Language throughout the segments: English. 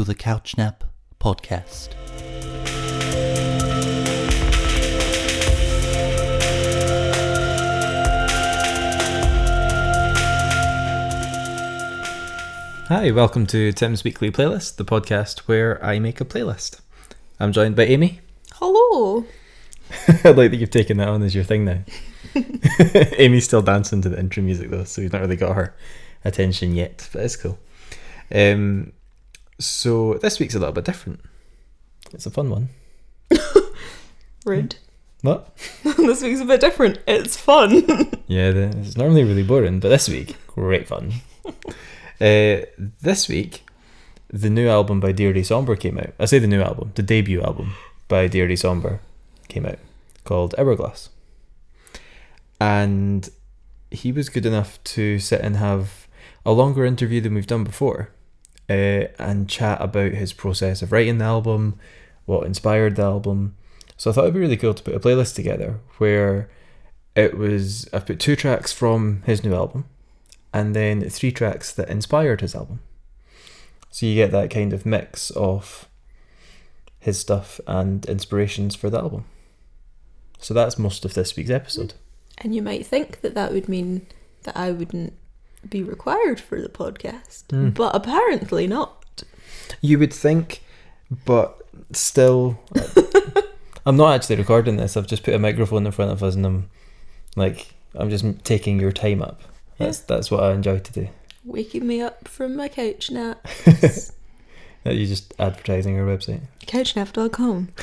to the Couchnap podcast. Hi, welcome to Tim's Weekly Playlist, the podcast where I make a playlist. I'm joined by Amy. Hello. I like that you've taken that on as your thing now. Amy's still dancing to the intro music though, so you've not really got her attention yet, but it's cool. Um, so this week's a little bit different. It's a fun one. Rude. What? this week's a bit different. It's fun. Yeah, it's normally really boring, but this week, great fun. uh, this week, the new album by Dearly Somber came out. I say the new album, the debut album by Dearly Somber came out called Hourglass. And he was good enough to sit and have a longer interview than we've done before uh, and chat about his process of writing the album, what inspired the album. So I thought it'd be really cool to put a playlist together where it was I've put two tracks from his new album and then three tracks that inspired his album. So you get that kind of mix of his stuff and inspirations for the album. So that's most of this week's episode. and you might think that that would mean that I wouldn't be required for the podcast, Mm. but apparently not. You would think, but still, I'm not actually recording this. I've just put a microphone in front of us, and I'm like, I'm just taking your time up. That's that's what I enjoy to do. Waking me up from my couch nap. That you just advertising your website. Couchnap.com.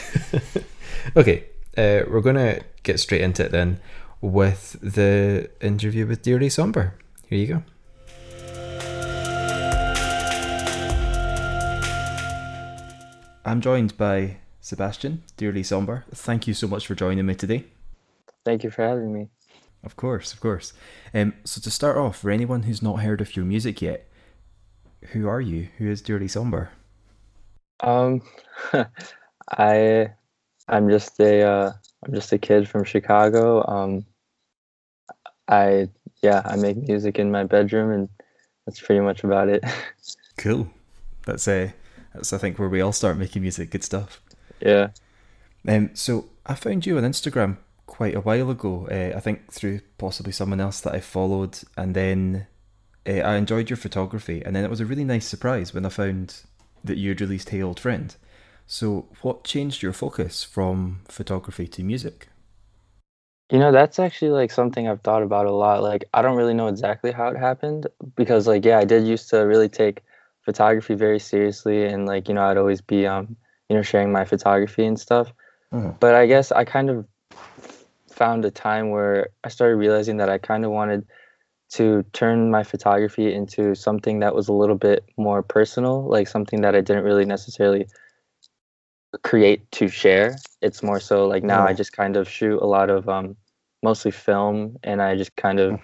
Okay, uh, we're gonna get straight into it then with the interview with Dearly Somber. Here you go. I'm joined by Sebastian, Dearly Somber. Thank you so much for joining me today. Thank you for having me. Of course, of course. Um, so to start off, for anyone who's not heard of your music yet, who are you? Who is Dearly Somber? Um, I, I'm just a, uh, I'm just a kid from Chicago. Um, I, yeah, I make music in my bedroom, and that's pretty much about it. Cool. That's uh, that's I think where we all start making music. Good stuff. yeah. Um, so I found you on Instagram quite a while ago. Uh, I think through possibly someone else that I followed, and then uh, I enjoyed your photography, and then it was a really nice surprise when I found that you had released Hey Old Friend. So, what changed your focus from photography to music? You know, that's actually like something I've thought about a lot. Like, I don't really know exactly how it happened because, like, yeah, I did used to really take photography very seriously, and like, you know, I'd always be, um, you know, sharing my photography and stuff. Mhm. But I guess I kind of found a time where I started realizing that I kind of wanted to turn my photography into something that was a little bit more personal, like something that I didn't really necessarily create to share. It's more so like now I Mm. just kind of shoot a lot of um mostly film and I just kind of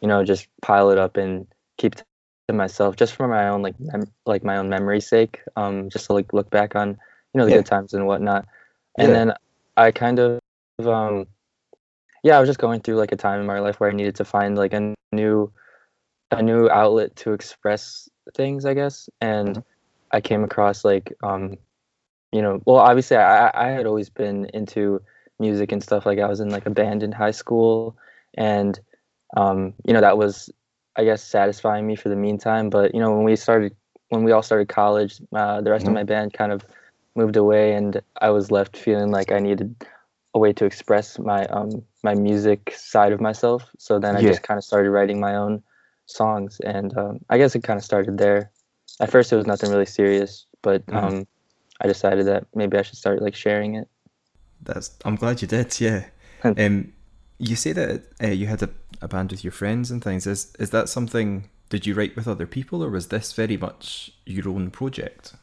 you know just pile it up and keep to myself just for my own like mem- like my own memory's sake um just to like look back on you know the Yeah. good times and whatnot and Yeah. then I kind of um yeah I was just going through like a time in my life where I needed to find like a new a new outlet to express things I guess and I came across like um you know well obviously I I had always been into music and stuff like I was in like a band in high school and um you know that was I guess satisfying me for the meantime but you know when we started when we all started college uh, the rest Mhm. of my band kind of moved away and I was left feeling like I needed a way to express my um my music side of myself so then I Yeah. just kind of started writing my own songs and um, I guess it kind of started there at first it was nothing really serious but Mhm. um I decided that maybe I should start like sharing it That's I'm glad you did. Yeah. um, you say that uh, you had a, a band with your friends and things. Is is that something? Did you write with other people, or was this very much your own project?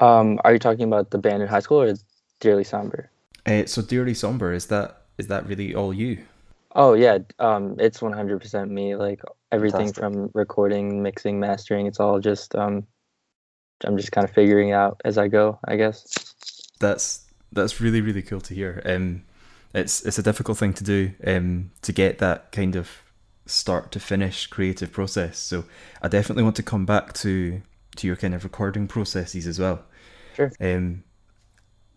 um are you talking about the band in high school or Dearly Somber Uh, so, Dearly Somber is that is that really all you? Oh yeah, um, it's 100% me. Like everything Fantastic. from recording, mixing, mastering, it's all just um, I'm just kind of figuring out as I go, I guess. That's that's really really cool to hear. Um, it's it's a difficult thing to do. Um, to get that kind of start to finish creative process. So I definitely want to come back to to your kind of recording processes as well. Sure. Um,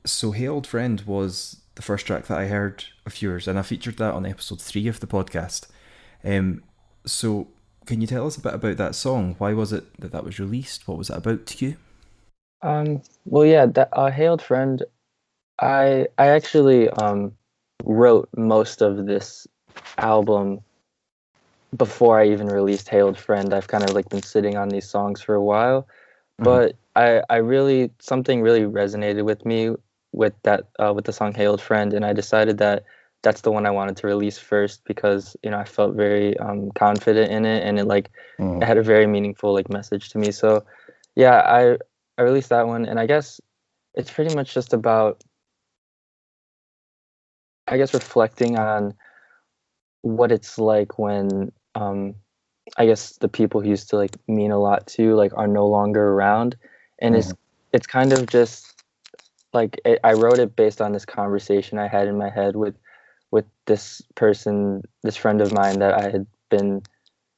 so Hey Old Friend was the first track that I heard of yours, and I featured that on episode three of the podcast. Um, so can you tell us a bit about that song? Why was it that that was released? What was it about to you? Um, well, yeah, that uh, Hey Old Friend. I I actually um, wrote most of this album before I even released Hey Old Friend. I've kind of like been sitting on these songs for a while, Mhm. but I I really something really resonated with me with that uh, with the song Hey Old Friend, and I decided that that's the one I wanted to release first because you know I felt very um, confident in it, and it like it had a very meaningful like message to me. So yeah, I I released that one, and I guess it's pretty much just about I guess reflecting on what it's like when um I guess the people who used to like mean a lot to like are no longer around, and it's it's kind of just like it, I wrote it based on this conversation I had in my head with with this person, this friend of mine that I had been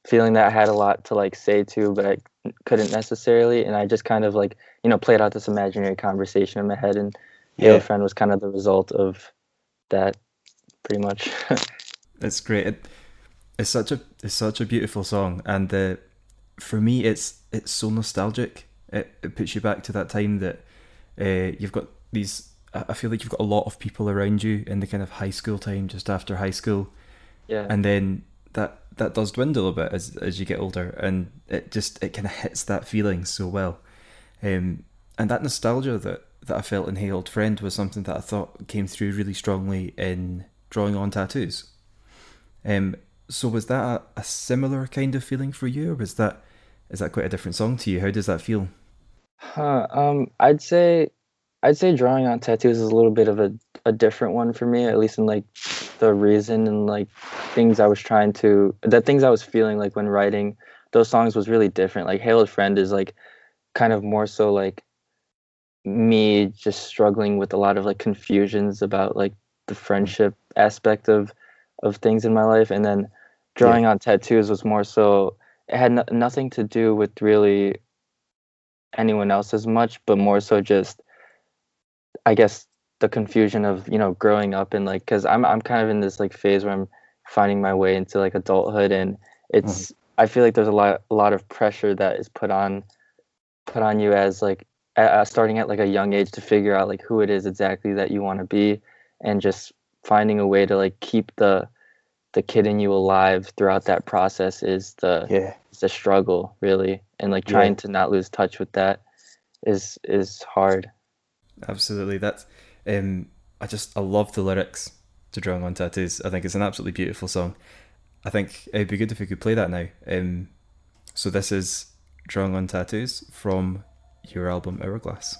feeling that I had a lot to like say to, but I couldn't necessarily, and I just kind of like you know played out this imaginary conversation in my head, and Yeah. yeah, friend was kind of the result of that, pretty much. It's great. It, it's such a it's such a beautiful song, and uh, for me, it's it's so nostalgic. It, it puts you back to that time that uh, you've got these. I feel like you've got a lot of people around you in the kind of high school time, just after high school, yeah, and then that that does dwindle a bit as as you get older, and it just it kind of hits that feeling so well, um, and that nostalgia that that I felt in Hey Old Friend was something that I thought came through really strongly in drawing on tattoos. Um, so was that a, a similar kind of feeling for you, or was that is that quite a different song to you? How does that feel? Huh, um, I'd say, I'd say drawing on tattoos is a little bit of a, a different one for me, at least in like the reason and like things I was trying to, the things I was feeling like when writing those songs was really different. Like Hey Old Friend is like kind of more so like me just struggling with a lot of like confusions about like the friendship aspect of of things in my life, and then drawing on tattoos was more so it had no, nothing to do with really anyone else as much, but more so just I guess the confusion of you know growing up and like because I'm I'm kind of in this like phase where I'm finding my way into like adulthood and it's I feel like there's a lot a lot of pressure that is put on put on you as like uh, starting at like a young age to figure out like who it is exactly that you want to be and just finding a way to like keep the the kid in you alive throughout that process is the Yeah. is the struggle really and like Yeah. trying to not lose touch with that is is hard Absolutely, that's. Um, I just I love the lyrics to "Drawing on Tattoos." I think it's an absolutely beautiful song. I think it'd be good if we could play that now. Um, so this is "Drawing on Tattoos" from your album Hourglass.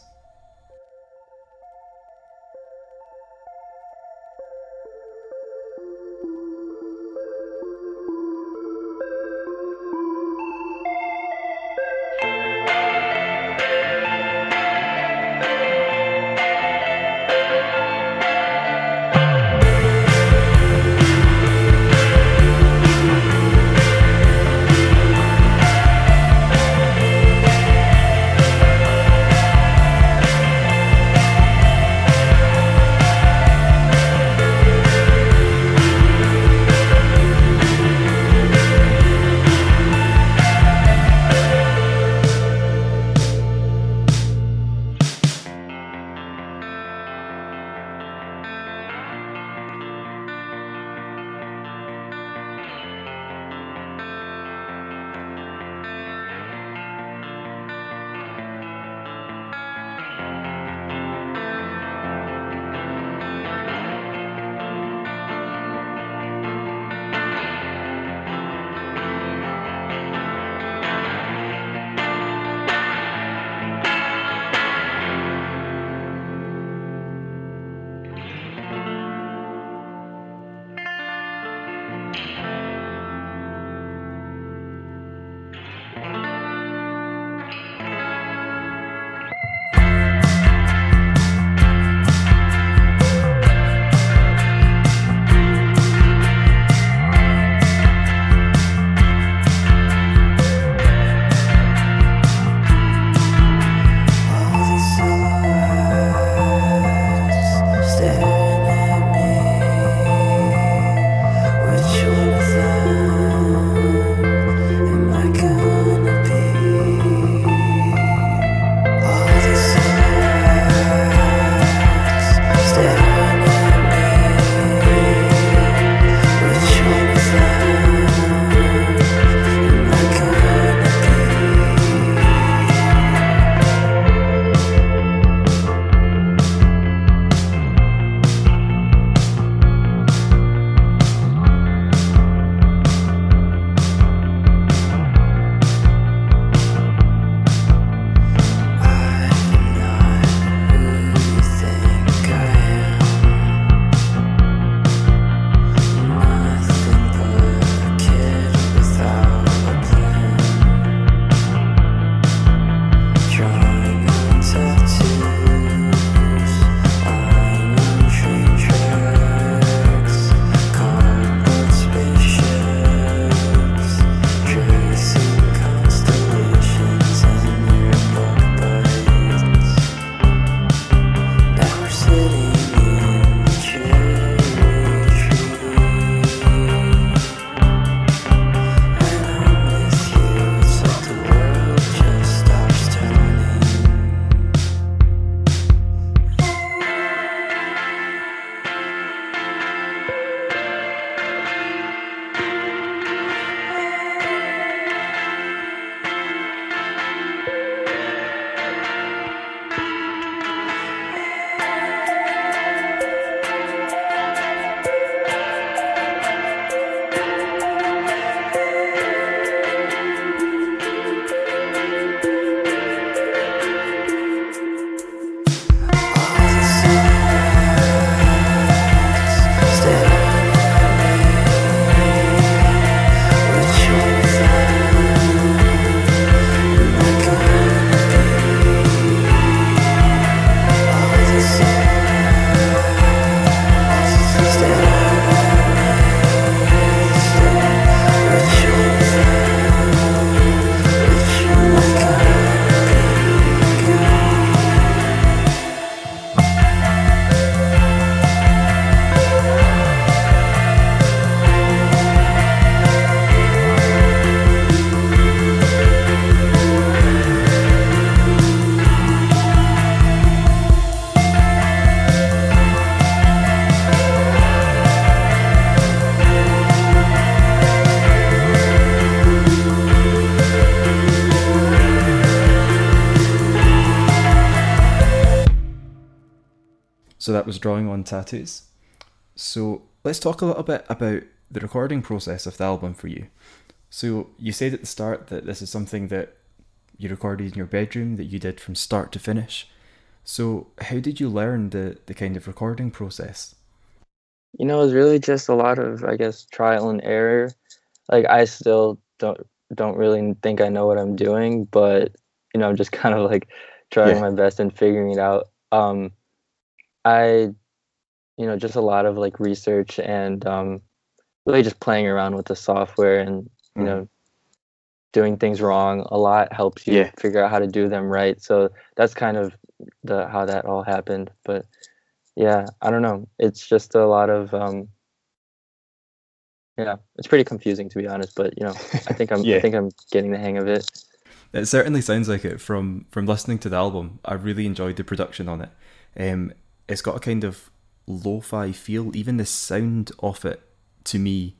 So that was drawing on tattoos. So let's talk a little bit about the recording process of the album for you. So you said at the start that this is something that you recorded in your bedroom that you did from start to finish. So how did you learn the the kind of recording process? You know, it was really just a lot of, I guess, trial and error. Like I still don't don't really think I know what I'm doing, but you know, I'm just kind of like trying Yeah. my best and figuring it out. Um, I, you know, just a lot of like research and um, really just playing around with the software and you Mhm. know, doing things wrong a lot helps you Yeah. figure out how to do them right. So that's kind of the how that all happened. But yeah, I don't know. It's just a lot of um, yeah, it's pretty confusing to be honest. But you know, I think I'm Yeah. I think I'm getting the hang of it. It certainly sounds like it from from listening to the album. I really enjoyed the production on it. Um, it's got a kind of lo-fi feel. Even the sound of it, to me,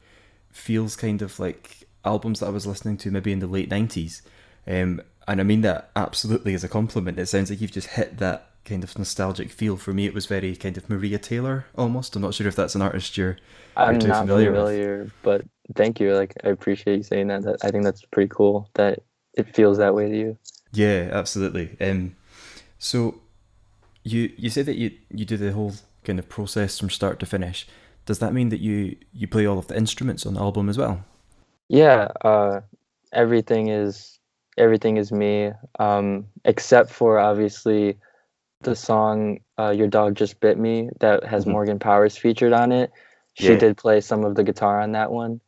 feels kind of like albums that I was listening to maybe in the late nineties. Um, and I mean that absolutely as a compliment. It sounds like you've just hit that kind of nostalgic feel. For me, it was very kind of Maria Taylor almost. I'm not sure if that's an artist you're. I'm too not familiar familiar, with. but thank you. Like I appreciate you saying that. That I think that's pretty cool. That it feels that way to you. Yeah, absolutely. Um, so you you say that you you do the whole kind of process from start to finish. Does that mean that you you play all of the instruments on the album as well? Yeah, uh, everything is everything is me, um, except for obviously the song uh, "Your Dog Just Bit Me" that has Mhm. Morgan Powers featured on it. She Yeah. did play some of the guitar on that one,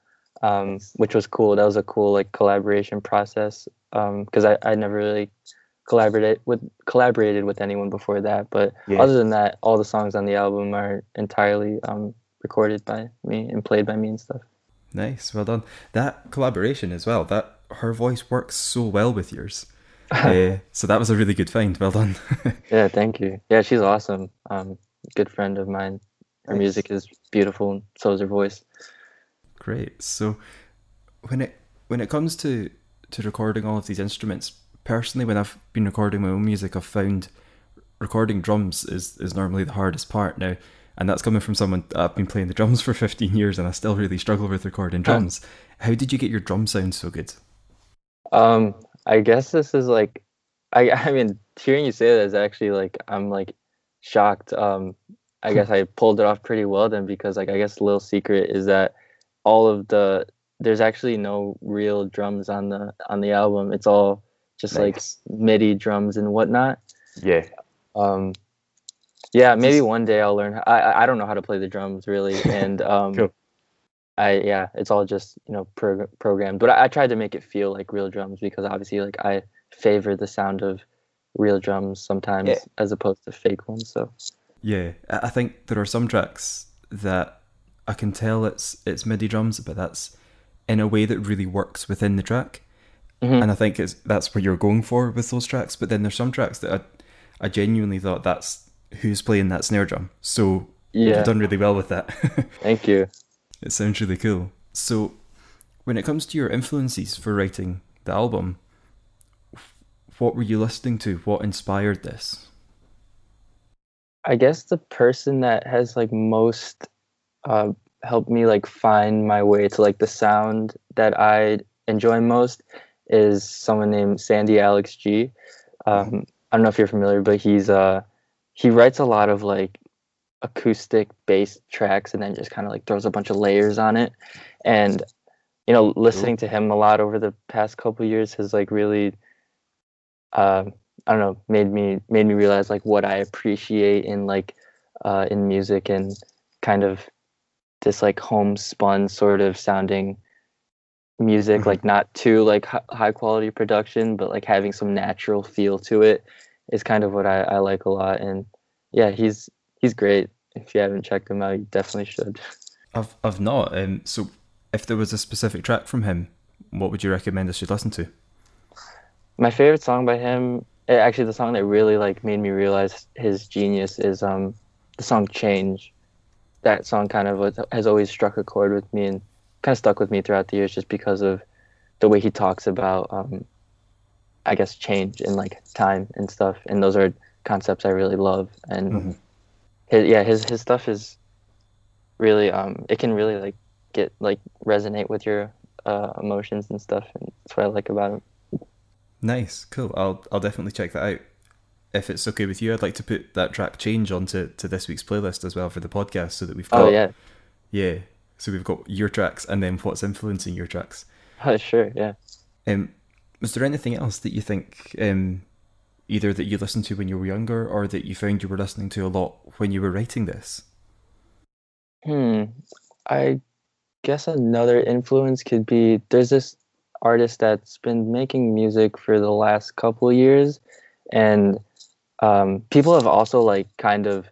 um, which was cool. That was a cool like collaboration process because I I never really collaborated with collaborated with anyone before that. But Yeah. other than that, all the songs on the album are entirely um, recorded by me and played by me and stuff. Nice, well done. That collaboration as well. That her voice works so well with yours. uh, so that was a really good find. Well done. Yeah, thank you. Yeah, she's awesome. Um, good friend of mine. Her Nice. music is beautiful, and so is her voice. Great. So when it when it comes to to recording all of these instruments, personally, when I've been recording my own music, I've found recording drums is is normally the hardest part now, and that's coming from someone I've been playing the drums for fifteen years, and I still really struggle with recording drums. How did you get your drum sound so good? Um, I guess this is like, I I mean, hearing you say that is actually like I'm like shocked. Um, I guess I pulled it off pretty well then because like I guess the little secret is that all of the there's actually no real drums on the on the album. It's all just Nice. like MIDI drums and whatnot. Yeah. um yeah maybe one day i'll learn I- i i don't know how to play the drums really and um Cool. i yeah it's all just you know prog- programmed but I, I tried to make it feel like real drums because obviously like i favor the sound of real drums sometimes Yeah. as opposed to fake ones so Yeah, I I think there are some tracks that I can tell it's it's MIDI drums, but that's in a way that really works within the track. Mhm. and I think it's that's what you're going for with those tracks. But then there's some tracks that I, I genuinely thought that's who's playing that snare drum. So yeah you've done really well with that. thank you it sounds really cool. So when it comes to your influences for writing the album, what were you listening to? What inspired this? I guess the person that has like most uh, helped me like find my way to like the sound that I enjoy most is someone named Sandy Alex G. Um, I don't know if you're familiar, but he's uh he writes a lot of like acoustic bass tracks and then just kind of like throws a bunch of layers on it. And you know, listening to him a lot over the past couple years has like really um I don't know, made me made me realize like what I appreciate in like uh, in music and kind of this like homespun sort of sounding music, Mhm. like not too like hi- high quality production, but like having some natural feel to it is kind of what I, I like a lot. And yeah, he's he's great. If you haven't checked him out, you definitely should. I've I've not. Um, so if there was a specific track from him, what would you recommend I should listen to? My favorite song by him, eh, actually the song that really like made me realize his genius is um the song Change. That song kind of was, has always struck a chord with me and kind of stuck with me throughout the years just because of the way he talks about um I guess change and like time and stuff and those are concepts I really love and Mhm. his yeah his his stuff is really um it can really like get like resonate with your uh, emotions and stuff, and that's what I like about him. Nice, cool. I'll I'll definitely check that out. If it's okay with you, I'd like to put that track change onto to this week's playlist as well for the podcast, so that we've got Oh yeah, yeah. So we've got your tracks and then what's influencing your tracks. oh, sure, yeah. Um, was there anything else that you think um, either that you listened to when you were younger or that you found you were listening to a lot when you were writing this? Hmm. I guess another influence could be there's this artist that's been making music for the last couple years, and um, people have also like kind of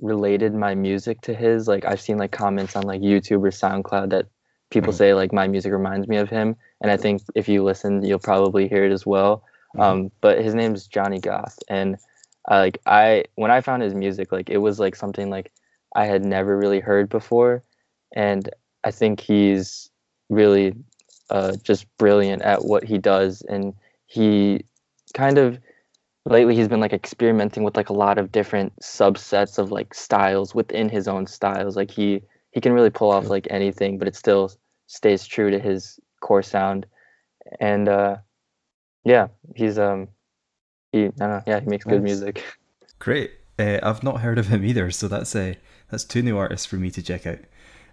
related my music to his. Like I've seen like comments on like YouTube or SoundCloud that people Mhm. say like my music reminds me of him, and I think if you listen, you'll probably hear it as well. Um, but his name's Johnny Goth, and I like I when I found his music, like it was like something like I had never really heard before, and I think he's really uh, just brilliant at what he does, and he kind of lately he's been like experimenting with like a lot of different subsets of like styles within his own styles. Like he he can really pull off like anything, but it still stays true to his core sound, and uh, yeah, he's um he I know yeah he makes good music. Great. Uh, I've not heard of him either, so that's uh, that's two new artists for me to check out.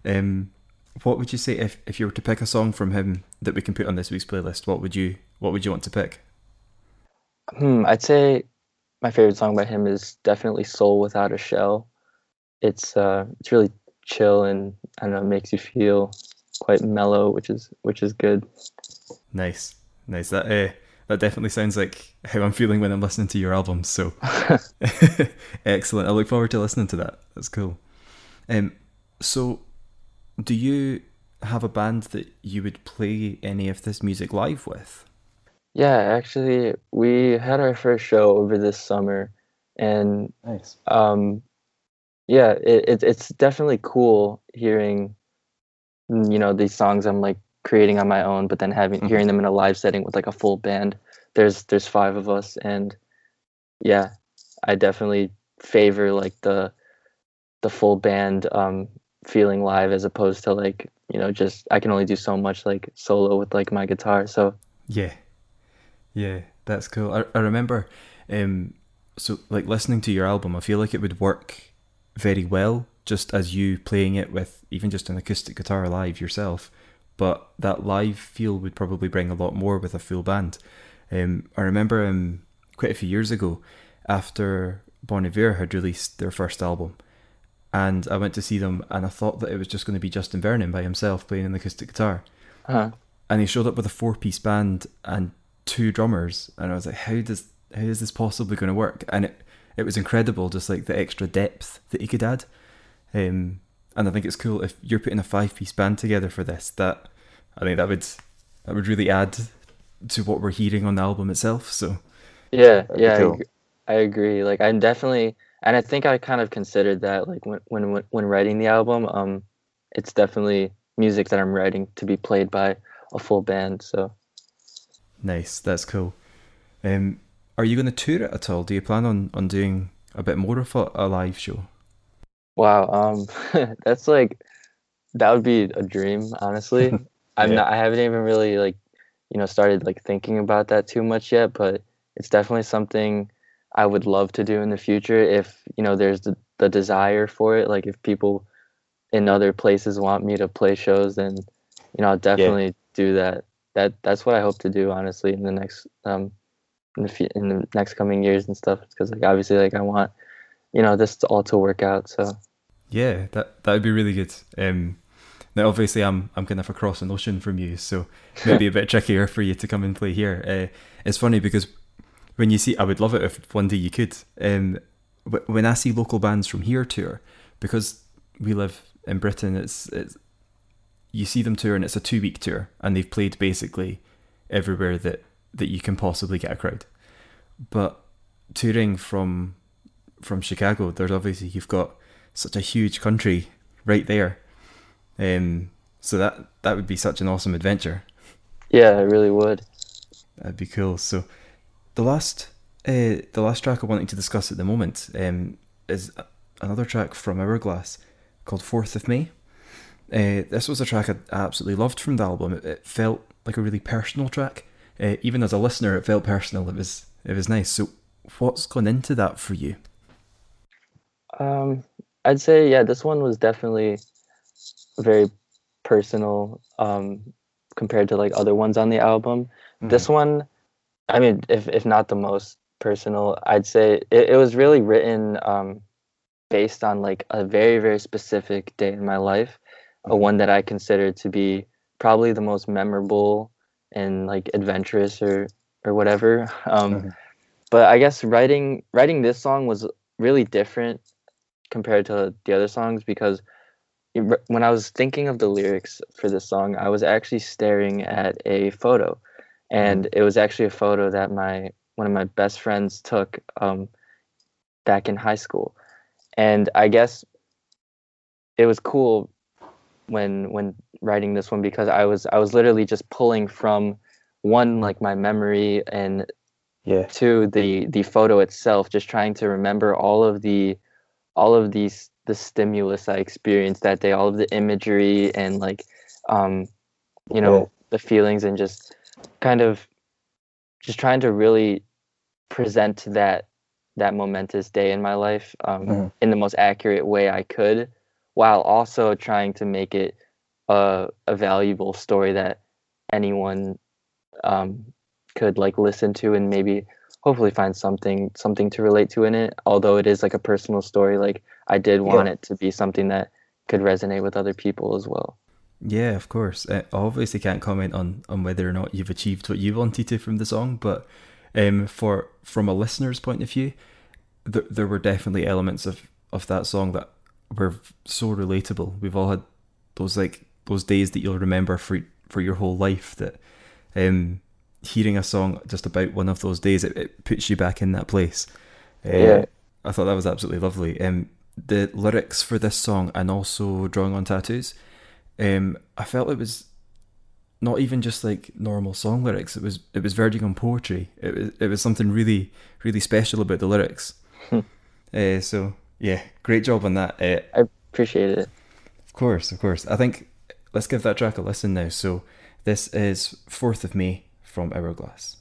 Um, what would you say if, if you were to pick a song from him that we can put on this week's playlist? What would you what would you want to pick? Hmm, I'd say my favorite song by him is definitely "Soul Without a Shell." It's uh, it's really chill and I don't know, makes you feel quite mellow, which is which is good. Nice, nice. That uh, that definitely sounds like how I'm feeling when I'm listening to your album. So excellent. I look forward to listening to that. That's cool. Um, so do you have a band that you would play any of this music live with? Yeah, actually, we had our first show over this summer, and Nice. um, yeah, it, it it's definitely cool hearing, mm, you know, these songs I'm like creating on my own, but then having Mhm. hearing them in a live setting with like a full band. There's there's five of us, and yeah, I definitely favor like the the full band um feeling live as opposed to like you know just I can only do so much like solo with like my guitar. So Yeah. Yeah, that's cool. I, I remember, um, so like listening to your album, I feel like it would work very well just as you playing it with even just an acoustic guitar live yourself. But that live feel would probably bring a lot more with a full band. Um, I remember um, quite a few years ago, after Bon Iver had released their first album, and I went to see them, and I thought that it was just going to be Justin Vernon by himself playing an acoustic guitar uh, and he showed up with a four piece band and two drummers and I was like how does how is this possibly going to work and it it was incredible just like the extra depth that he could add um and I think it's cool if you're putting a five piece band together for this that I think that would that would really add to what we're hearing on the album itself so Yeah, yeah, I, cool. ag- I agree. Like I'm definitely, and I think I kind of considered that like when when when writing the album, um, it's definitely music that I'm writing to be played by a full band. So nice that's cool um are you going to tour it at all do you plan on on doing a bit more of a, a live show wow, um, that's like that would be a dream, honestly. I'm not. I haven't even really like, you know, started like thinking about that too much yet, but it's definitely something I would love to do in the future if you know there's the, the desire for it. Like if people in other places want me to play shows, then you know I'll definitely do that. That that's what I hope to do honestly in the next um in the fe- in the next coming years and stuff. Because like obviously like I want you know this all to work out. So Yeah, that that would be really good. Um, now obviously I'm I'm kind of across an ocean from you, so maybe a bit trickier for you to come and play here. Uh, it's funny because when you see, I would love it if one day you could. Um, when I see local bands from here tour, because we live in Britain, it's it's you see them tour and it's a two week tour, and they've played basically everywhere that that you can possibly get a crowd. But touring from from Chicago, there's obviously you've got such a huge country right there. Um, so that that would be such an awesome adventure. yeah, I really would. That'd be cool. So the last uh, the last track I wanted to discuss at the moment um, is another track from Hourglass called Fourth of May. Uh, this was a track I absolutely loved from the album. It, it felt like a really personal track. Uh, even as a listener, it felt personal. It was it was nice. So, what's gone into that for you? Um, I'd say yeah, this one was definitely very personal um, compared to like other ones on the album. Mm-hmm. This one, I mean, if if not the most personal, I'd say it, it was really written um, based on like a very very specific day in my life. A one that I consider to be probably the most memorable and like adventurous or or whatever. Um, mm-hmm. But I guess writing writing this song was really different compared to the other songs because when I was thinking of the lyrics for this song, I was actually staring at a photo, and mm-hmm. it was actually a photo that my one of my best friends took um, back in high school, and I guess it was cool when when writing this one because I was I was literally just pulling from one like my memory and yeah to the the photo itself, just trying to remember all of the all of these the stimulus I experienced that day, all of the imagery and like, um, you know, yeah. the feelings and just kind of just trying to really present that that momentous day in my life um, mm-hmm. in the most accurate way I could, while also trying to make it a, a valuable story that anyone um, could like listen to and maybe hopefully find something something to relate to in it. Although it is like a personal story, like I did want yeah. it to be something that could resonate with other people as well. Yeah, of course. I obviously can't comment on, on whether or not you've achieved what you wanted to from the song, but um, for from a listener's point of view, there there were definitely elements of, of that song that were so relatable. We've all had those like those days that you'll remember for for your whole life. That um, hearing a song just about one of those days, it, it puts you back in that place. Uh, yeah, I thought that was absolutely lovely. Um, the lyrics for this song and also drawing on tattoos, um, I felt it was not even just like normal song lyrics. It was it was verging on poetry. It was it was something really really special about the lyrics. uh, so yeah, great job on that. Uh, I appreciate it. Of course, of course. I think let's give that track a listen now. So this is Fourth of May from Hourglass.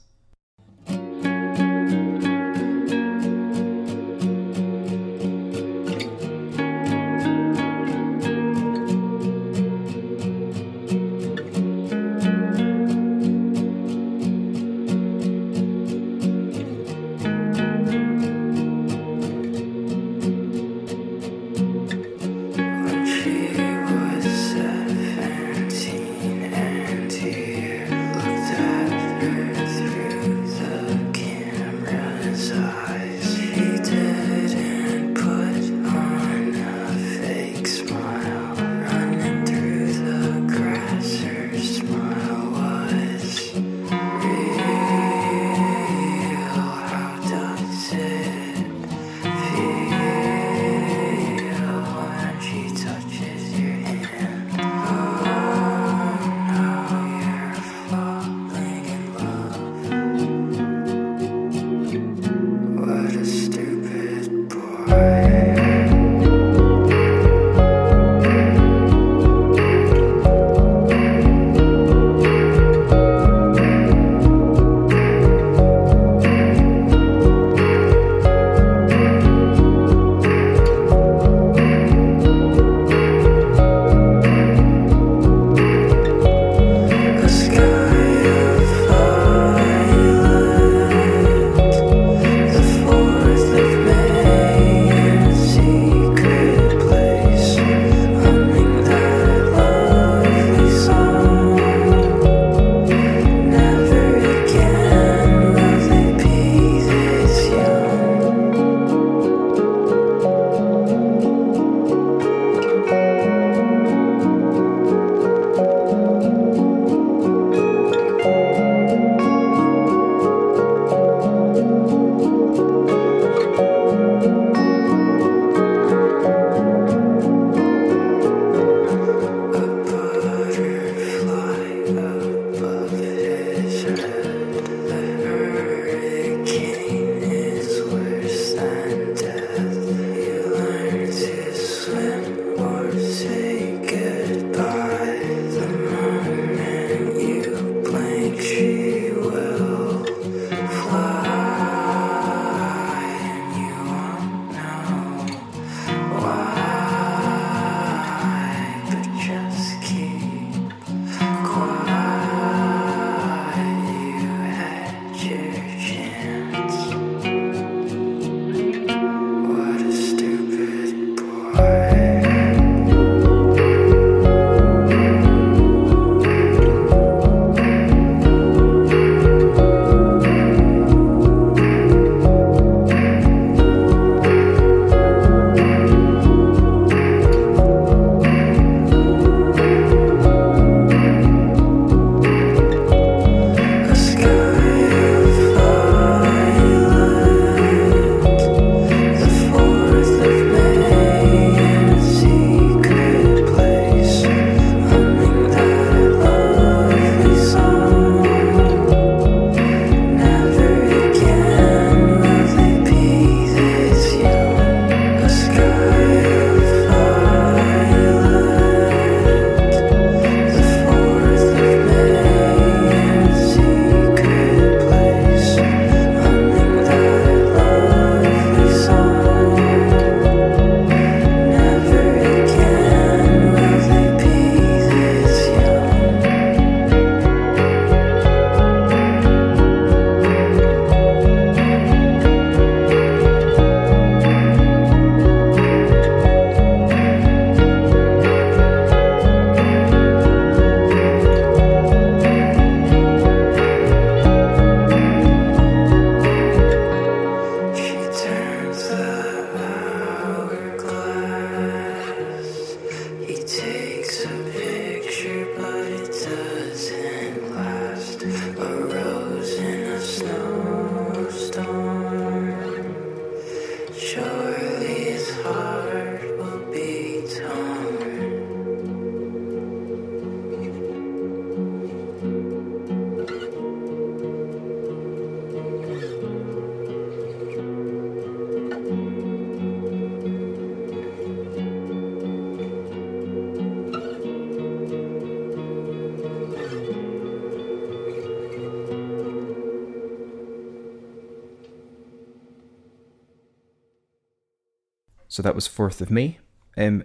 So that was 4th of May. Um,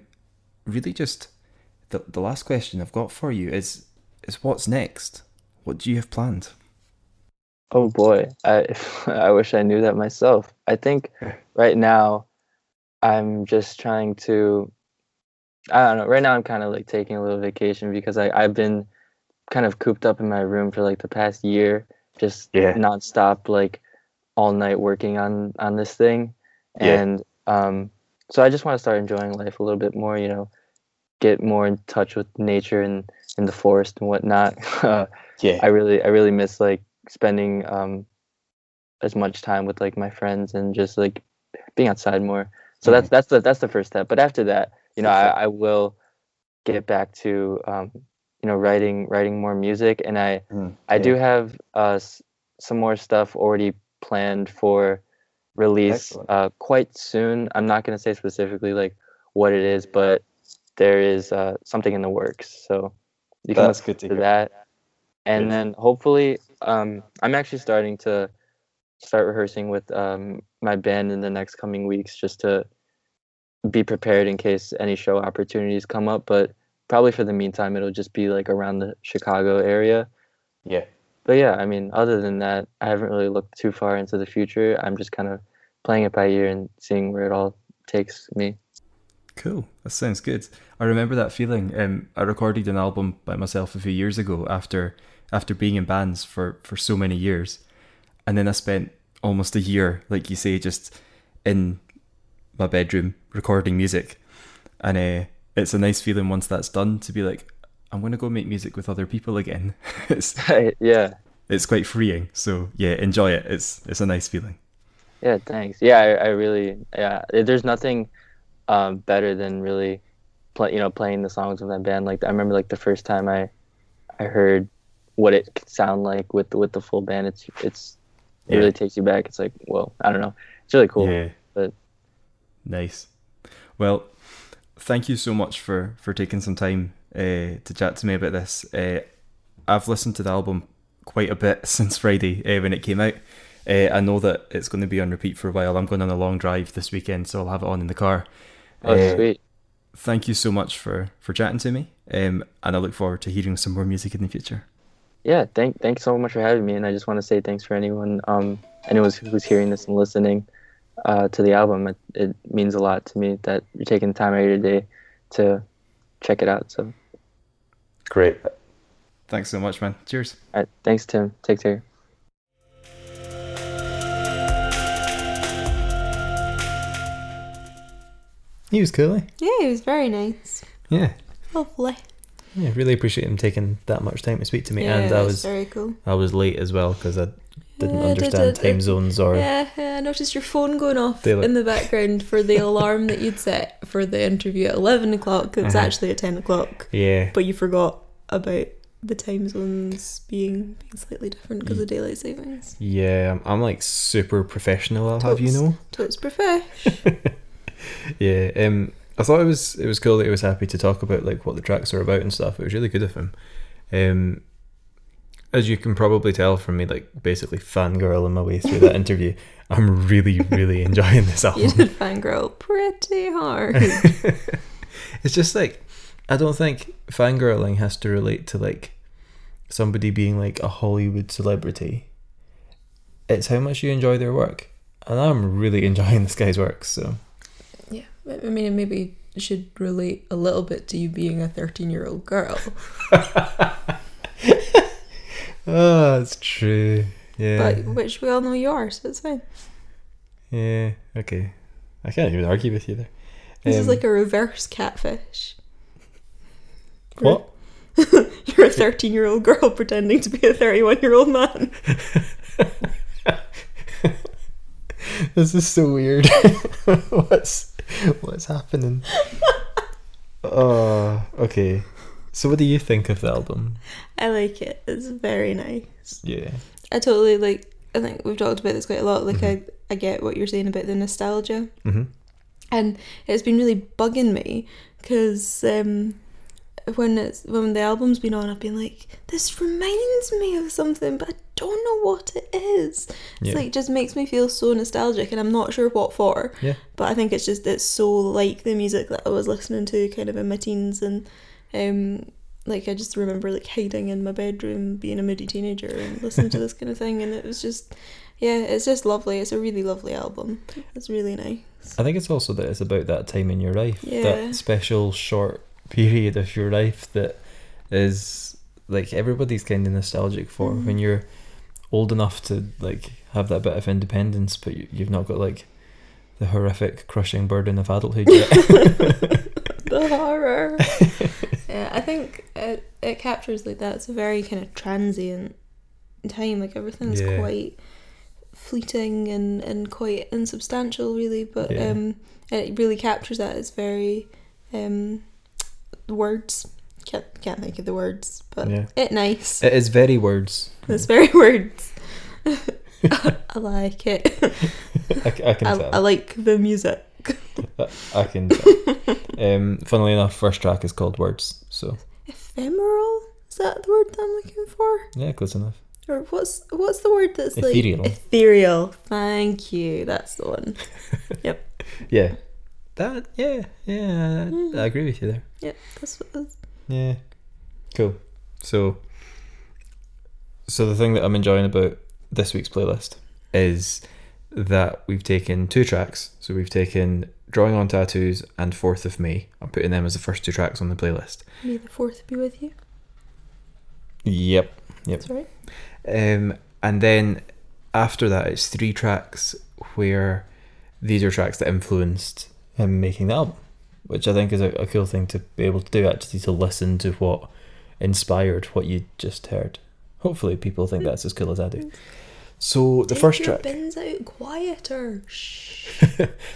really just the, the last question I've got for you is is what's next? What do you have planned? Oh boy, I I wish I knew that myself. I think right now I'm just trying to I don't know. Right now I'm kind of like taking a little vacation because I I've been kind of cooped up in my room for like the past year, just Yeah. nonstop like all night working on on this thing, Yeah. and um, so I just want to start enjoying life a little bit more. You know, get more in touch with nature and in the forest and whatnot. Uh, Yeah. I really I really miss like spending um as much time with like my friends and just like being outside more. So that's that's the that's the first step. But after that, you know, I, I will get back to um you know writing writing more music and I Mm, I yeah. do have uh s- some more stuff already planned for release uh quite soon. I'm not going to say specifically like what it is, but there is uh something in the works. So you can That's look good to to hear. that and Good. then hopefully um i'm actually starting to start rehearsing with um my band in the next coming weeks just to be prepared in case any show opportunities come up but probably for the meantime it'll just be like around the chicago area Yeah. But yeah i mean other than that i haven't really looked too far into the future i'm just kind of playing it by ear and seeing where it all takes me Cool. That sounds good. I remember that feeling. Um, I recorded an album by myself a few years ago after after being in bands for for so many years, and then I spent almost a year, like you say, just in my bedroom recording music, and uh, it's a nice feeling once that's done to be like, I'm gonna go make music with other people again. it's yeah it's quite freeing. So yeah, enjoy it. It's it's a nice feeling. Yeah, thanks. Yeah, I, I really yeah. There's nothing um, better than really play, you know, playing the songs with that band. Like I remember like the first time I I heard what it could sound like with the, with the full band. It's it's it Yeah. really takes you back. It's like whoa, I don't know. It's really cool. Yeah. but- nice. Well, thank you so much for for taking some time uh, to chat to me about this. Uh, I've listened to the album quite a bit since Friday uh, when it came out. Uh, I know that it's going to be on repeat for a while. I'm going on a long drive this weekend, so I'll have it on in the car. Oh, Uh, sweet. Thank you so much for for chatting to me, um, and I look forward to hearing some more music in the future. Yeah, thank thanks so much for having me. And I just want to say thanks for anyone um anyone who's hearing this and listening uh, to the album. It, it means a lot to me that you're taking time out of your day to check it out. So, Great. Thanks so much, man. Cheers. right, thanks, Tim. Take care. He was cool. eh? Yeah, he was very nice. Yeah. Lovely. Yeah, really appreciate him taking that much time to speak to me, yeah, and I was very cool. I was late as well because I didn't Yeah, I did understand time zones or Yeah, yeah, I noticed your phone going off Daylight. in the background for the alarm that you'd set for the interview at 11 o'clock. It was Uh-huh. actually at 10 o'clock, yeah. but you forgot about the time zones being, being slightly different because of daylight savings. Yeah, I'm, I'm like super professional. I'll have you Totes. know. Totes profesh. Yeah. Um, I thought it was it was cool that he was happy to talk about like what the tracks are about and stuff. It was really good of him. Um, as you can probably tell from me, like basically fangirling my way through that interview, I'm really really enjoying this album. you did fangirl pretty hard. it's just like I don't think fangirling has to relate to like somebody being like a Hollywood celebrity. It's how much you enjoy their work. And I'm really enjoying this guy's work, so yeah, I mean, it maybe should relate a little bit to you being a 13 year old girl. Oh, that's true. Yeah. But which we all know you are, so it's fine. yeah, okay. I can't even argue with you there. This is Um, like a reverse catfish. What? You're a 13 year old girl pretending to be a 31 year old man. this is so weird. what's what's happening? Oh, okay. So what do you think of the album? I like it. It's very nice. Yeah. I totally like. I think we've talked about this quite a lot. Like I, I get what you're saying about the nostalgia, Mhm. and it's been really bugging me because um, when it's when the album's been on, I've been like, this reminds me of something, but I don't know what it is. It's Yeah. like just makes me feel so nostalgic, and I'm not sure what for. Yeah. But I think it's just it's so like the music that I was listening to kind of in my teens, and um, like I just remember like hiding in my bedroom, being a moody teenager, and listening to this kind of thing, and it was just, yeah, it's just lovely. It's a really lovely album. It's really nice. I think it's also that it's about that time in your life, Yeah. that special short period of your life that is like everybody's kind of nostalgic for Mhm. when you're old enough to like have that bit of independence, but you, you've not got like the horrific crushing burden of adulthood yet. the horror. yeah, I think it it captures like that. It's a very kind of transient time. Like everything's Yeah. quite fleeting and and quite insubstantial, really. But Yeah. um, it really captures that. It's very um, words. Can't can't think of the words, but Yeah. it nice. it is very words. it's very words. I like it. I, I can I, tell. I like the music. I, can um, funnily enough, first track is called Words. So Ephemeral is that the word that I'm looking for? yeah, close enough. Or what's what's the word that's Ethereal. like ethereal? Thank you. That's the one. Yep. Yeah, that yeah yeah. I, I agree with you there. Yeah, that's what. That's, Yeah. Cool. So so the thing that I'm enjoying about this week's playlist is that we've taken two tracks. So we've taken Drawing on Tattoos and Fourth of May. I'm putting them as the first two tracks on the playlist. may the fourth be with you. Yep. Yep. That's right. Um and then after that it's three tracks where these are tracks that influenced him making the album. Which I think is a, a cool thing to be able to do actually to listen to what inspired what you just heard. Hopefully people think that's as cool as I do. So the Take first track Bins out quieter. Shh.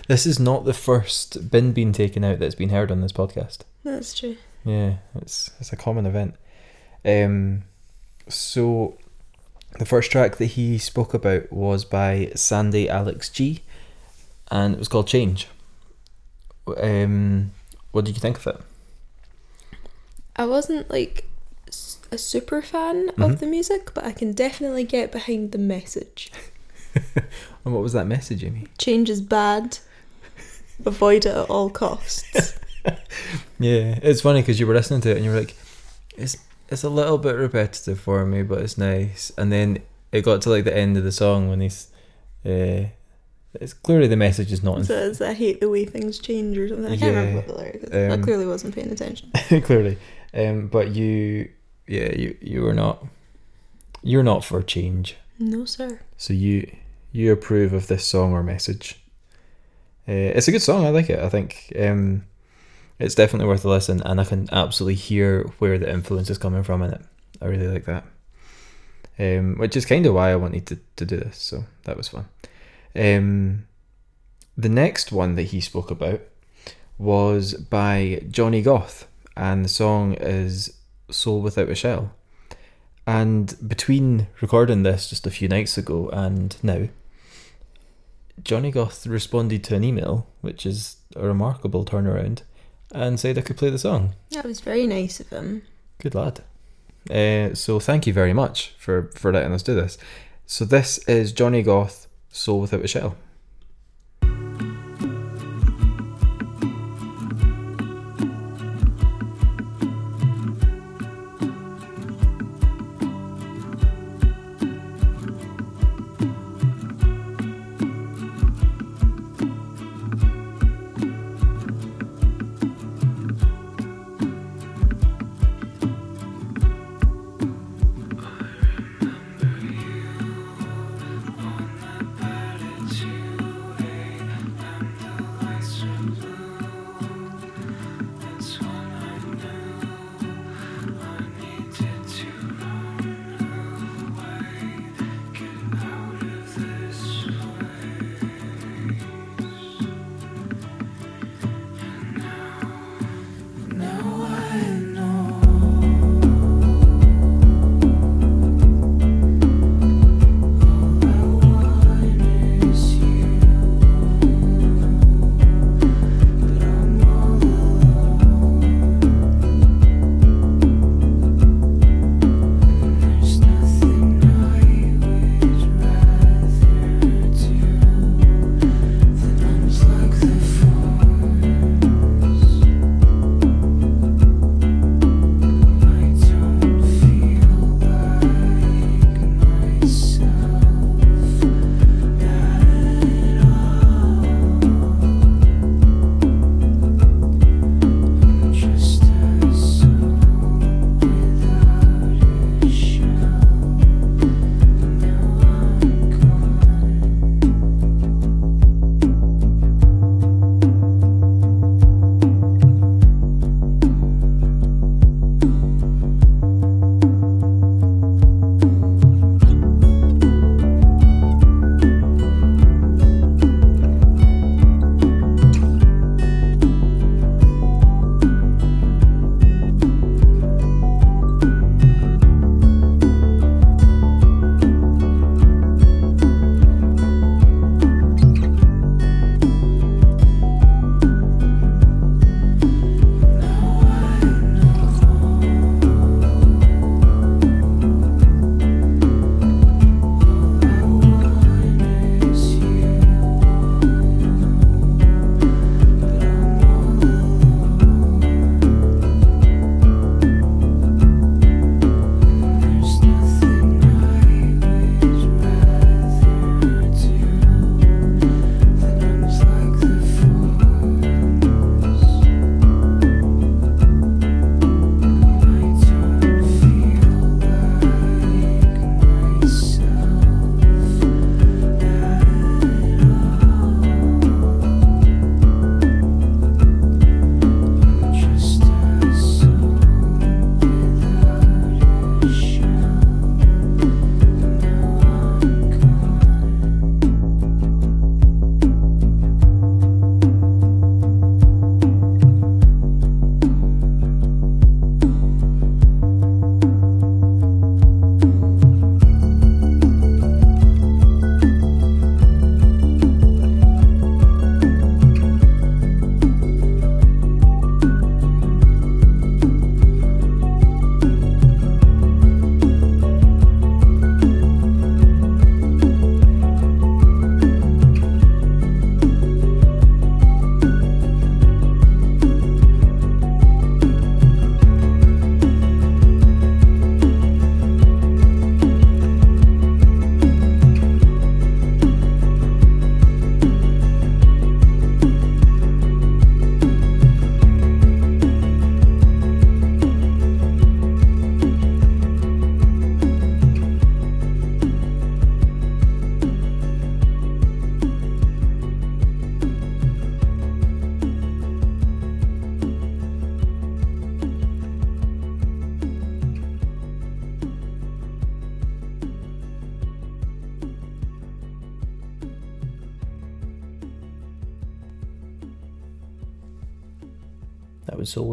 this is not the first bin being taken out that's been heard on this podcast. That's true. Yeah, it's it's a common event. Um, so the first track that he spoke about was by Sandy Alex G, and it was called Change. Um, what did you think of it? I wasn't like a super fan Mhm. of the music, but I can definitely get behind the message. And what was that message, Amy? Change is bad. Avoid it at all costs. Yeah, it's funny because you were listening to it and you were like, "It's it's a little bit repetitive for me, but it's nice." And then it got to like the end of the song when he's, uh, it's clearly the message is not in so it's, I hate the way things change or something. I can't remember what the lyric is. I um, clearly wasn't paying attention. clearly. Um, but you, yeah, you you were not, you're not for change. No, sir. So you you approve of this song or message. Uh, it's a good song. I like it. I think um, it's definitely worth a listen, and I can absolutely hear where the influence is coming from in it. I really like that. Um, which is kind of why I wanted to, to do this. So that was fun. Um, the next one that he spoke about was by Johnny Goth, and the song is "Soul Without a Shell." And between recording this just a few nights ago and now, Johnny Goth responded to an email, which is a remarkable turnaround, and said I could play the song. That was very nice of him. Good lad. Uh, so thank you very much for, for letting us do this. So this is Johnny Goth, Soul Without a Shell.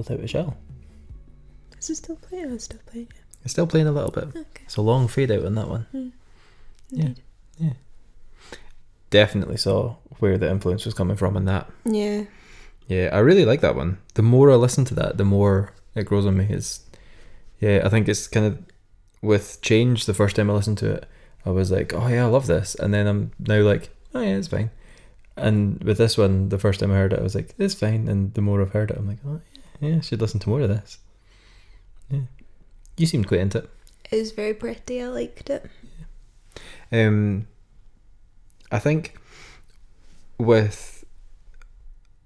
Without a Shell. Is it still playing? Oh, it's still playing. It's still playing a little bit. Okay. It's a long fade out on that one. Hmm. Yeah. Yeah. Definitely saw where the influence was coming from in that. Yeah. Yeah, I really like that one. The more I listen to that, the more it grows on me. It's yeah, I think it's kind of with change. The first time I listened to it, I was like, oh yeah, I love this, and then I'm now like, oh yeah, it's fine. And with this one, the first time I heard it, I was like, it's fine. And the more I've heard it, I'm like, oh yeah, yeah I should listen to more of this. Yeah, you seemed quite into it. It was very pretty. I liked it. Um, I think with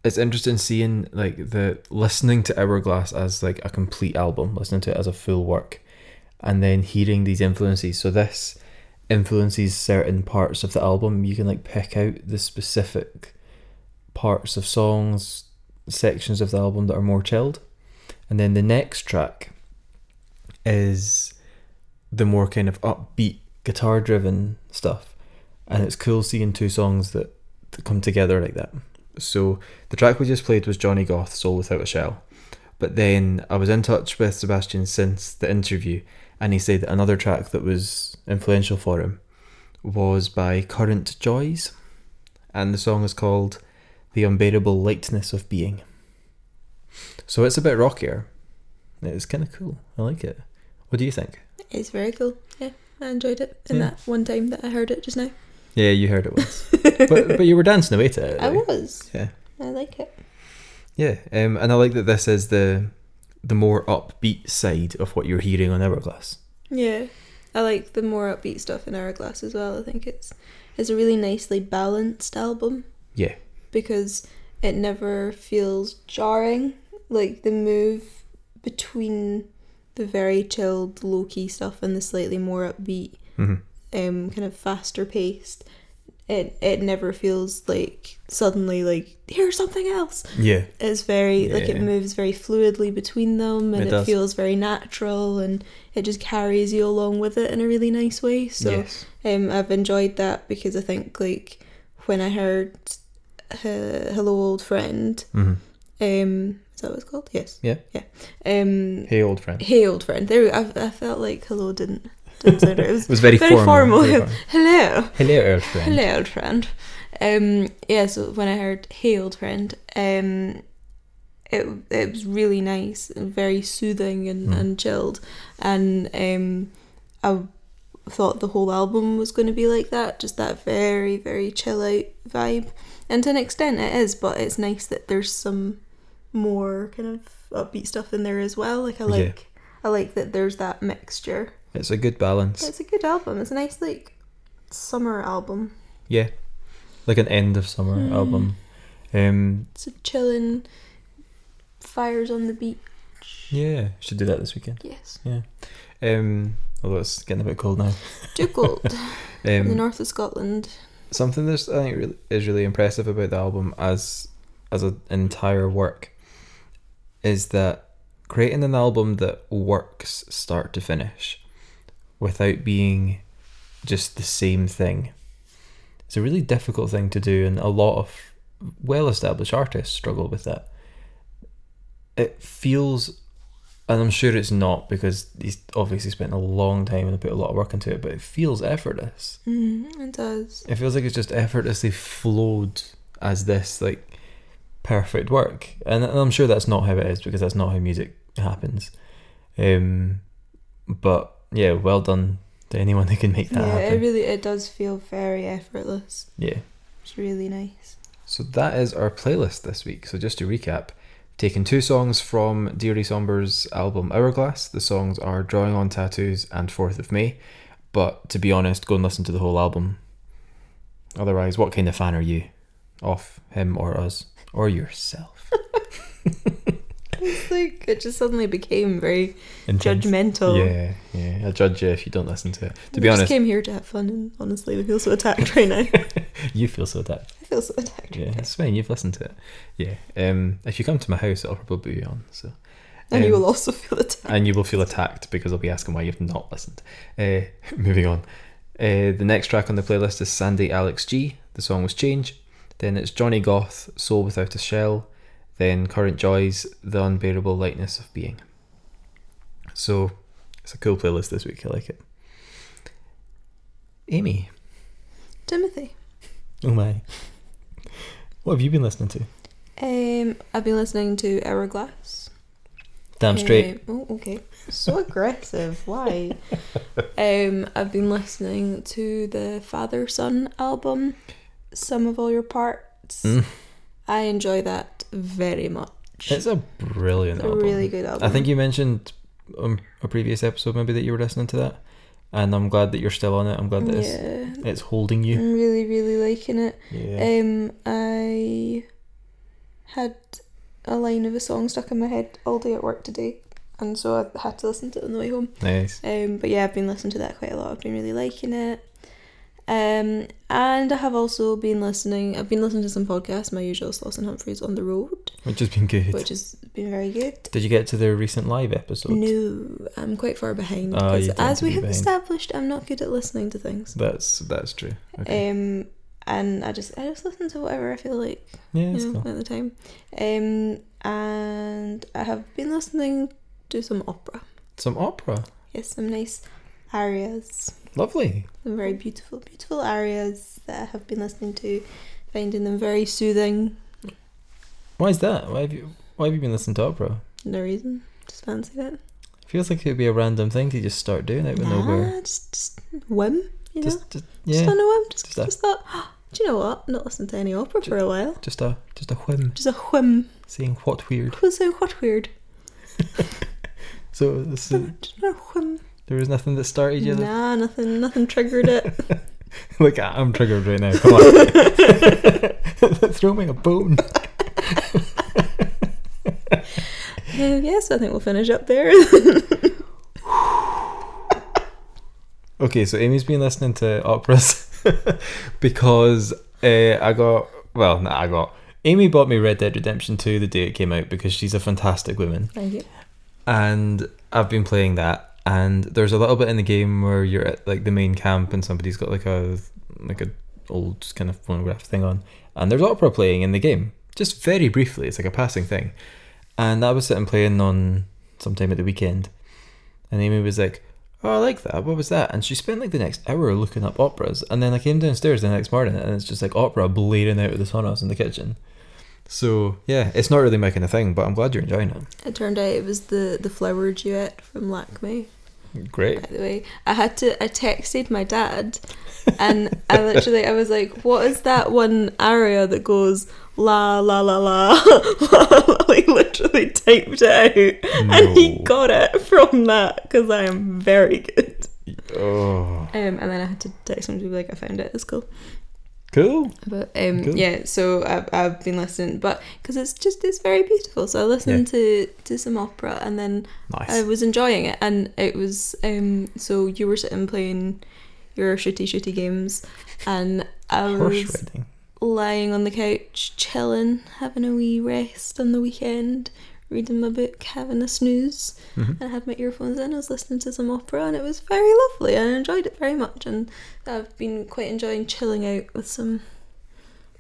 it's interesting seeing like the listening to Hourglass as like a complete album, listening to it as a full work, and then hearing these influences. So this influences certain parts of the album. You can like pick out the specific parts of songs, sections of the album that are more chilled, and then the next track is the more kind of upbeat guitar driven stuff. And it's cool seeing two songs that, that come together like that. So the track we just played was johnny goth soul without a shell. But then i was in touch with sebastian since the interview and he said that another track that was influential for him was by current joys. And the song is called the unbearable lightness of being so it's a bit rockier it's kind of cool i like it what do you think It's very cool. Yeah, I enjoyed it. In Yeah. that one time that I heard it just now, Yeah, you heard it once, but but you were dancing away to it. I was. Yeah, I like it. yeah, um, and I like that this is the the more upbeat side of what you're hearing on Hourglass. Yeah, I like the more upbeat stuff in Hourglass as well. I think it's it's a really nicely balanced album Yeah, because it never feels jarring. Like the move between the very chilled, low key stuff and the slightly more upbeat, hmm um, kind of faster paced. It it never feels like suddenly like here's something else. yeah, It's very like it moves very fluidly between them and It it, feels very natural and it just carries you along with it in a really nice way. So yes, um, I've enjoyed that because I think like when I heard uh, "Hello, Old Friend," hmm um, is that what it's called? Yes. Yeah. Yeah. Um, hey old friend. "Hey, Old Friend." There, we- I, I felt like "Hello" didn't didn't sound right. It was It was very, very formal. formal. very formal. hello. Hello, old friend. Hello, old friend. Um, yeah, so when I heard "Hey, old friend," um, it it was really nice and very soothing and, Mm. and chilled, and um, I thought the whole album was going to be like that, just that very very chill out vibe, and to an extent it is, but it's nice that there's some more kind of upbeat stuff in there as well. Like I Yeah. like I like that there's that mixture. It's a good balance. It's a good album. It's a nice like summer album. Yeah, like an end of summer Mm. album. Um, It's a chilling fires on the beach. yeah, should do that this weekend. Yes. Yeah. Um, although it's getting a bit cold now. Too cold. in the Um, north of Scotland. Something that's I think is really impressive about the album as as an entire work is that creating an album that works start to finish without being just the same thing. It's a really difficult thing to do and a lot of well established artists struggle with that. It feels and I'm sure it's not because he's obviously spent a long time and put a lot of work into it, but it feels effortless Mm, it does. it feels like it's just effortlessly flowed as this like perfect work and, and i'm sure that's not how it is because that's not how music happens um but yeah well done to anyone who can make that yeah, it really it does feel very effortless. yeah It's really nice. so that is our playlist this week so just to recap taken two songs from Dearly Somber's album Hourglass. The songs are Drawing on Tattoos and Fourth of May. But to be honest, go and listen to the whole album. Otherwise, what kind of fan are you? Of him or us? Or yourself? It's like it just suddenly became very Intense. judgmental. Yeah, yeah. I judge you if you don't listen to it. To We be just honest, came here to have fun, and honestly, I feel so attacked right now. you feel so attacked. I feel so attacked. Yeah, right it's fine. You've listened to it. Yeah. Um, if you come to my house, it'll probably be on. So. And you Um, will also feel attacked. and you will feel attacked because I'll be asking why you've not listened. Uh, moving on. Uh, the next track on the playlist is Sandy Alex G. The song was Change. Then it's Johnny Goth, Soul Without a Shell. Then Current Joys, The Unbearable Lightness of Being. So it's a cool playlist this week. I like it. Amy, Timothy. oh my, what have you been listening to? Um, I've been listening to Hourglass. Damn straight. Um, oh, okay. So aggressive. Why? um, I've been listening to the Fatherson album, Sum of All Your Parts. Mm. I enjoy that very much. It's a brilliant It's a album. really good album. I think you mentioned um, a previous episode maybe that you were listening to that, and I'm glad that you're still on it. I'm glad that it's, it's holding you. I'm really, really liking it. Yeah. Um, I had a line of a song stuck in my head all day at work today, and so I had to listen to it on the way home. nice. Um, but yeah, I've been listening to that quite a lot. I've been really liking it. Um, and I have also been listening. I've been listening to some podcasts. My usual Sloss and Humphries on the road, Which has been good. which has been very good. Did you get to the recent live episode? No, I'm quite far behind Oh, because, as we have behind. established, I'm not good at listening to things. That's that's true. Okay. Um, and I just I just listen to whatever I feel like. yeah, you know, cool. at the time. Um, and I have been listening to some opera. Some opera. Yes, some nice arias, Lovely. very beautiful, beautiful arias that I have been listening to, finding them very soothing. Why is that? Why have you Why have you been listening to opera? No reason, just fancy it. Feels like it would be a random thing to just start doing of nowhere. Nah, just, just whim, you know, Just, just just yeah, on a whim. Just, Just a- just thought, do you know what? Not listening to any opera for a while. just a just a whim, Just a whim. saying what weird. Who's so what weird? So this is, Just a whim. There was nothing that started you. Nah, nothing, nothing triggered it. Look, I'm triggered right now. Come on, throw me a bone. Uh, yes, I think we'll finish up there. Okay, so Amy's been listening to operas because uh, I got well, nah, I got Amy bought me Red Dead Redemption 2 the day it came out because she's a fantastic woman, Thank you. and I've been playing that. And there's a little bit in the game where you're at like the main camp and somebody's got like a like a old kind of phonograph thing on, and there's opera playing in the game, just very briefly. It's like a passing thing, and I was sitting playing on sometime at the weekend, and Amy was like, "Oh, I like that. What was that?" And she spent like the next hour looking up operas, and then I came downstairs the next morning, and it's just like opera blaring out of the Sonos in the kitchen. So yeah, it's not really my kind of thing, but I'm glad you're enjoying it. It turned out it was the the flower duet from Lakme. Great. By the way, I had to. I texted my dad, and I literally I was like, "What is that one aria that goes la la la la?" like literally typed it out, and he got it from that because I am very good. Oh, Um, and then I had to text him to be like, "I found it. It's cool." Cool. But um, Cool. yeah, so I've, I've been listening, but because it's just it's very beautiful. So I listened to to some opera, and then Nice. I was enjoying it, and it was um. So you were sitting playing your shitty shitty games, and I Horse was riding. lying on the couch, chilling, having a wee rest on the weekend, reading my book, having a snooze. Mhm. I had my earphones in, I was listening to some opera, and it was very lovely. I enjoyed it very much, and I've been quite enjoying chilling out with some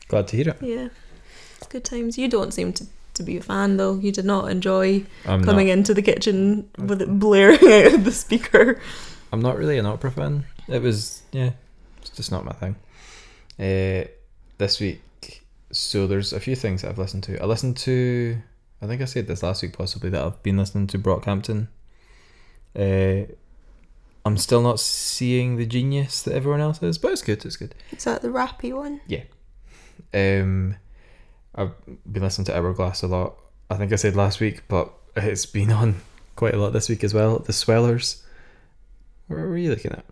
Glad to hear it. yeah, good times. You don't seem to, to be a fan though. You did not enjoy I'm coming not. into the kitchen with it blaring out of the speaker. I'm not really an opera fan. It was yeah, it's just not my thing. Uh, this week, so there's a few things that I've listened to. I listened to, I think I said this last week possibly that I've been listening to Brockhampton. Uh, I'm still not seeing the genius that everyone else is, but it's good. It's good. Is that the rappy one? Yeah. Um, I've been listening to Hourglass a lot. I think I said last week, but it's been on quite a lot this week as well. The Swellers. Where were you looking at?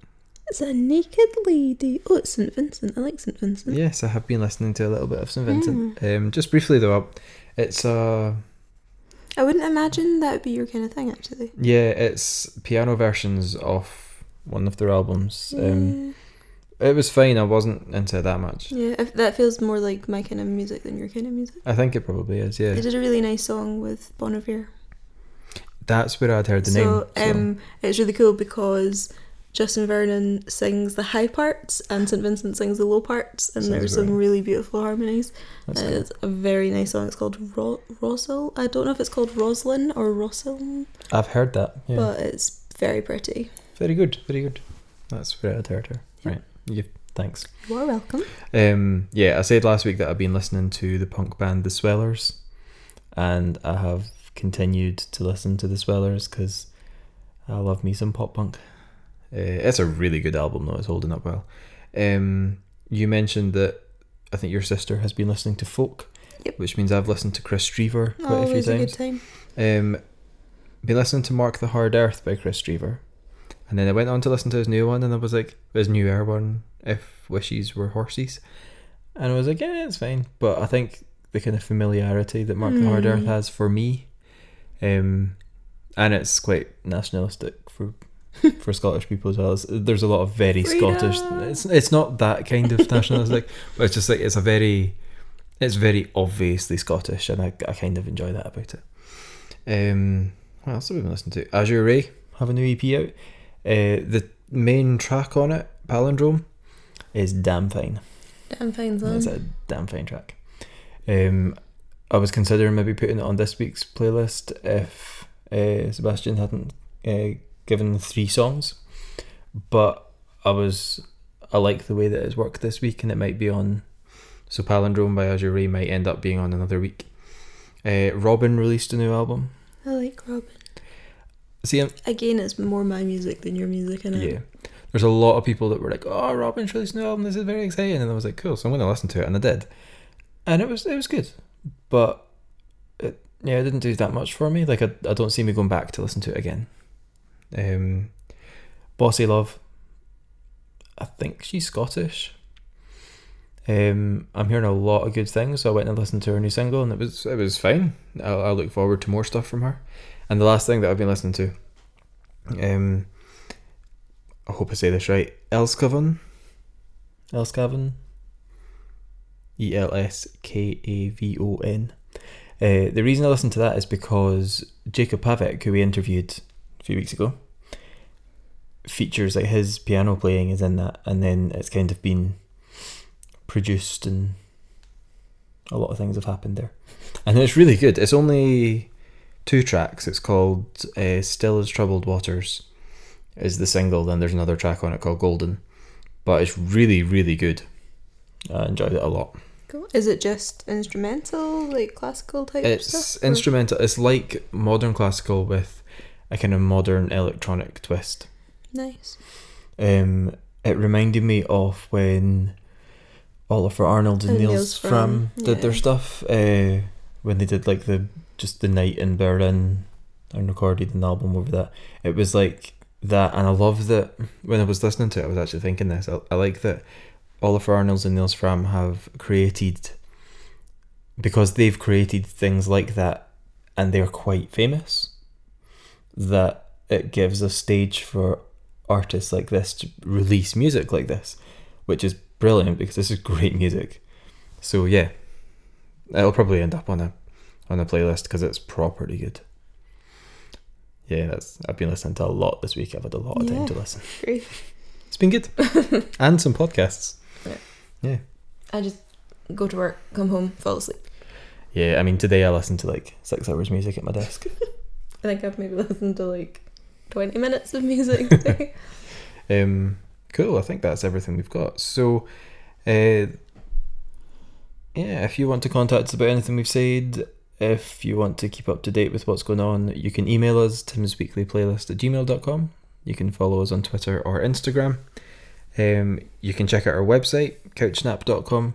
It's a naked lady. Oh, it's St Vincent. I like St Vincent. Yes, I have been listening to a little bit of St Vincent. Um, just briefly though, it's uh I wouldn't imagine that would be your kind of thing, actually. yeah, it's piano versions of one of their albums. Um, it was fine. I wasn't into it that much. yeah, if that feels more like my kind of music than your kind of music. I think it probably is. Yeah, They did a really nice song with Bon Iver. that's where I'd heard the so, name. So. um, it's really cool because Justin Vernon sings the high parts and St Vincent sings the low parts, and Sounds there's some right. really beautiful harmonies. That's Uh, cool. It's a very nice song. It's called Ro- Rosal. I don't know if it's called Roslyn or Roslyn, I've heard that. Yeah. but it's very pretty. very good. Very good. That's where I'd heard her. Right. Yeah. Thanks. You are welcome. Um, yeah, I said last week that I've been listening to the punk band The Swellers, and I have continued to listen to The Swellers because I love me some pop punk. Uh, it's a really good album, though. It's holding up well. Um, you mentioned that I think your sister has been listening to folk, Yep. which means I've listened to Kris Drever quite a few Always a good times. time. Um, been listening to Mark the Hard Earth by Kris Drever, and then I went on to listen to his new one, and I was like, his newer one, If Wishes Were Horses, and I was like, yeah, it's fine, but I think the kind of familiarity that Mark the Hard Earth Mm. has for me, um, and it's quite nationalistic for for Scottish people as well. It's, there's a lot of very Scottish. It's it's not that kind of nationalistic, but it's just like it's a very it's very obviously Scottish, and I, I kind of enjoy that about it. Um, what else have we been listening to? Azure Ray have a new EP out. Uh, the main track on it, Palindrome, is damn fine. Damn fine song. It's a damn fine track. Um, I was considering maybe putting it on this week's playlist if uh, Sebastian hadn't uh, given three songs, but I was I like the way that it's worked this week, and it might be on. So Palindrome by Azure Ray might end up being on another week. Uh, Robyn released a new album. I like Robyn. See, I'm, Again, it's more my music than your music, and yeah, there's a lot of people that were like, "Oh, Robyn's released a new album. This is very exciting," and I was like, "Cool." So I'm going to listen to it, and I did, and it was it was good, but it, yeah, it didn't do that much for me. Like I, I don't see me going back to listen to it again. Um, Bossy Love. I think she's Scottish. Um, I'm hearing a lot of good things, so I went and listened to her new single, and it was it was fine. I, I look forward to more stuff from her. And the last thing that I've been listening to, um, I hope I say this right, Elskavon, Elskavon, E L S K A V O N. Uh, the reason I listened to that is because Jacob Pavic, who we interviewed a few weeks ago, features like his piano playing is in that, and then it's kind of been produced and a lot of things have happened there, and it's really good. It's only two tracks. It's called uh, "Still as Troubled Waters," is the single. Then there's another track on it called "Golden," but it's really really good. I enjoyed it a lot. Cool. Is it just instrumental, like classical type It's stuff? or- instrumental. It's like modern classical with a kind of modern electronic twist. Nice. Um, it reminded me of when Ólafur Arnalds and, And Nils Nils Frahm Frahm, did their stuff. Uh, when they did like the just the night in Berlin and recorded an album over that. It was like that, and I love that. When I was listening to it, I was actually thinking this. I, I like that Ólafur Arnalds and Nils Frahm have created because they've created things like that, and they're quite famous. That it gives a stage for artists like this to release music like this, which is brilliant because this is great music. So yeah, it'll probably end up on a on a playlist because it's properly good. Yeah, that's I've been listening to a lot this week. I've had a lot of time to listen. Great. It's been good, and some podcasts. Yeah. yeah. I just go to work, come home, fall asleep. Yeah, I mean today I listened to like six hours music at my desk. I think I've maybe listened to like 20 minutes of music. Um, cool. I think that's everything we've got. So, uh, yeah, if you want to contact us about anything we've said, if you want to keep up to date with what's going on, you can email us, Tim's Weekly Playlist at gmail.com. You can follow us on Twitter or Instagram. Um, you can check out our website, couchsnap.com,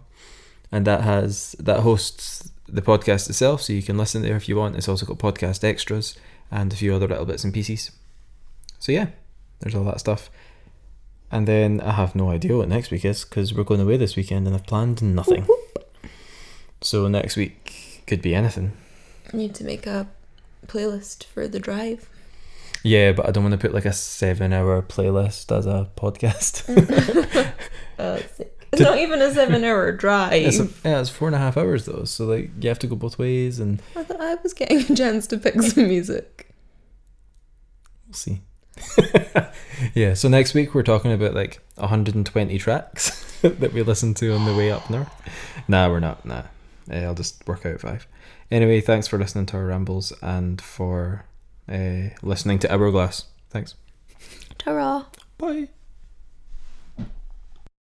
and that has that hosts the podcast itself, so you can listen there if you want. It's also got podcast extras and a few other little bits and pieces. So yeah, there's all that stuff. And then I have no idea what next week is because we're going away this weekend and I've planned nothing. So next week could be anything. I need to make a playlist for the drive. Yeah, but I don't want to put like a seven hour playlist as a podcast. Uh, it's not even a seven hour drive. it's a, yeah, it's four and a half hours though. So like you have to go both ways and I thought I was getting a chance to pick some music. we'll see. yeah, so next week we're talking about like 120 tracks that we listened to on the way up north. Nah, we're not. Nah. Eh, I'll just work out five. Anyway, thanks for listening to our rambles and for uh, listening to Hourglass. Thanks. Ta-ra. Bye.